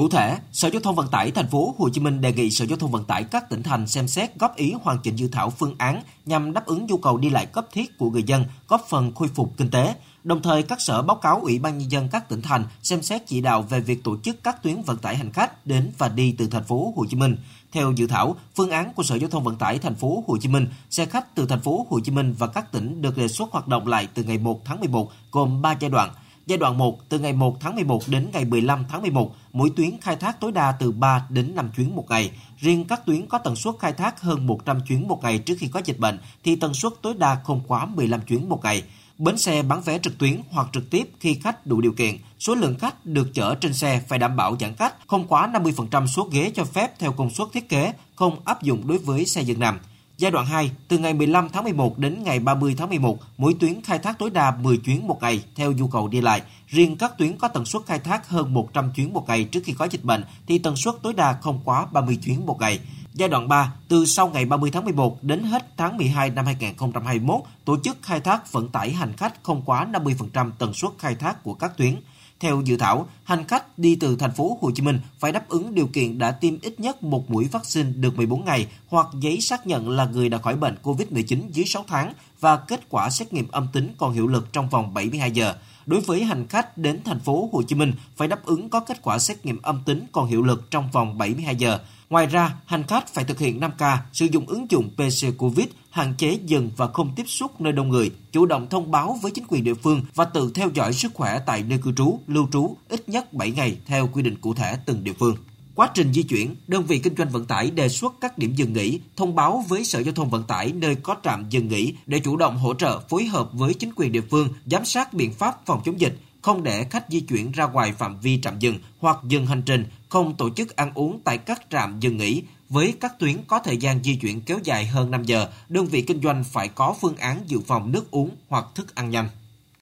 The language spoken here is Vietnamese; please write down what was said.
Cụ thể, Sở Giao thông Vận tải thành phố Hồ Chí Minh đề nghị Sở Giao thông Vận tải các tỉnh thành xem xét góp ý hoàn chỉnh dự thảo phương án nhằm đáp ứng nhu cầu đi lại cấp thiết của người dân, góp phần khôi phục kinh tế. Đồng thời, các sở báo cáo Ủy ban nhân dân các tỉnh thành xem xét chỉ đạo về việc tổ chức các tuyến vận tải hành khách đến và đi từ thành phố Hồ Chí Minh. Theo dự thảo, phương án của Sở Giao thông Vận tải thành phố Hồ Chí Minh, xe khách từ thành phố Hồ Chí Minh và các tỉnh được đề xuất hoạt động lại từ ngày 1 tháng 11 gồm 3 giai đoạn. Giai đoạn 1 từ ngày 1 tháng 11 đến ngày 15 tháng 11, mỗi tuyến khai thác tối đa từ 3 đến 5 chuyến một ngày. Riêng các tuyến có tần suất khai thác hơn 100 chuyến một ngày trước khi có dịch bệnh thì tần suất tối đa không quá 15 chuyến một ngày. Bến xe bán vé trực tuyến hoặc trực tiếp khi khách đủ điều kiện. Số lượng khách được chở trên xe phải đảm bảo giãn cách, không quá 50% số ghế cho phép theo công suất thiết kế, không áp dụng đối với xe dừng nằm. Giai đoạn 2, từ ngày 15 tháng 11 đến ngày 30 tháng 11, mỗi tuyến khai thác tối đa 10 chuyến một ngày theo nhu cầu đi lại. Riêng các tuyến có tần suất khai thác hơn 100 chuyến một ngày trước khi có dịch bệnh thì tần suất tối đa không quá 30 chuyến một ngày. Giai đoạn 3, từ sau ngày 30 tháng 11 đến hết tháng 12 năm 2021, tổ chức khai thác vận tải hành khách không quá 50% tần suất khai thác của các tuyến. Theo dự thảo, hành khách đi từ thành phố Hồ Chí Minh phải đáp ứng điều kiện đã tiêm ít nhất một mũi vaccine được 14 ngày hoặc giấy xác nhận là người đã khỏi bệnh COVID-19 dưới 6 tháng và kết quả xét nghiệm âm tính còn hiệu lực trong vòng 72 giờ. Đối với hành khách đến thành phố Hồ Chí Minh phải đáp ứng có kết quả xét nghiệm âm tính còn hiệu lực trong vòng 72 giờ. Ngoài ra, hành khách phải thực hiện 5K, sử dụng ứng dụng PC Covid, hạn chế dừng và không tiếp xúc nơi đông người, chủ động thông báo với chính quyền địa phương và tự theo dõi sức khỏe tại nơi cư trú, lưu trú ít nhất 7 ngày theo quy định cụ thể từng địa phương. Quá trình di chuyển, đơn vị kinh doanh vận tải đề xuất các điểm dừng nghỉ, thông báo với Sở Giao thông Vận tải nơi có trạm dừng nghỉ để chủ động hỗ trợ phối hợp với chính quyền địa phương giám sát biện pháp phòng chống dịch, không để khách di chuyển ra ngoài phạm vi trạm dừng hoặc dừng hành trình, không tổ chức ăn uống tại các trạm dừng nghỉ. Với các tuyến có thời gian di chuyển kéo dài hơn 5 giờ, đơn vị kinh doanh phải có phương án dự phòng nước uống hoặc thức ăn nhanh.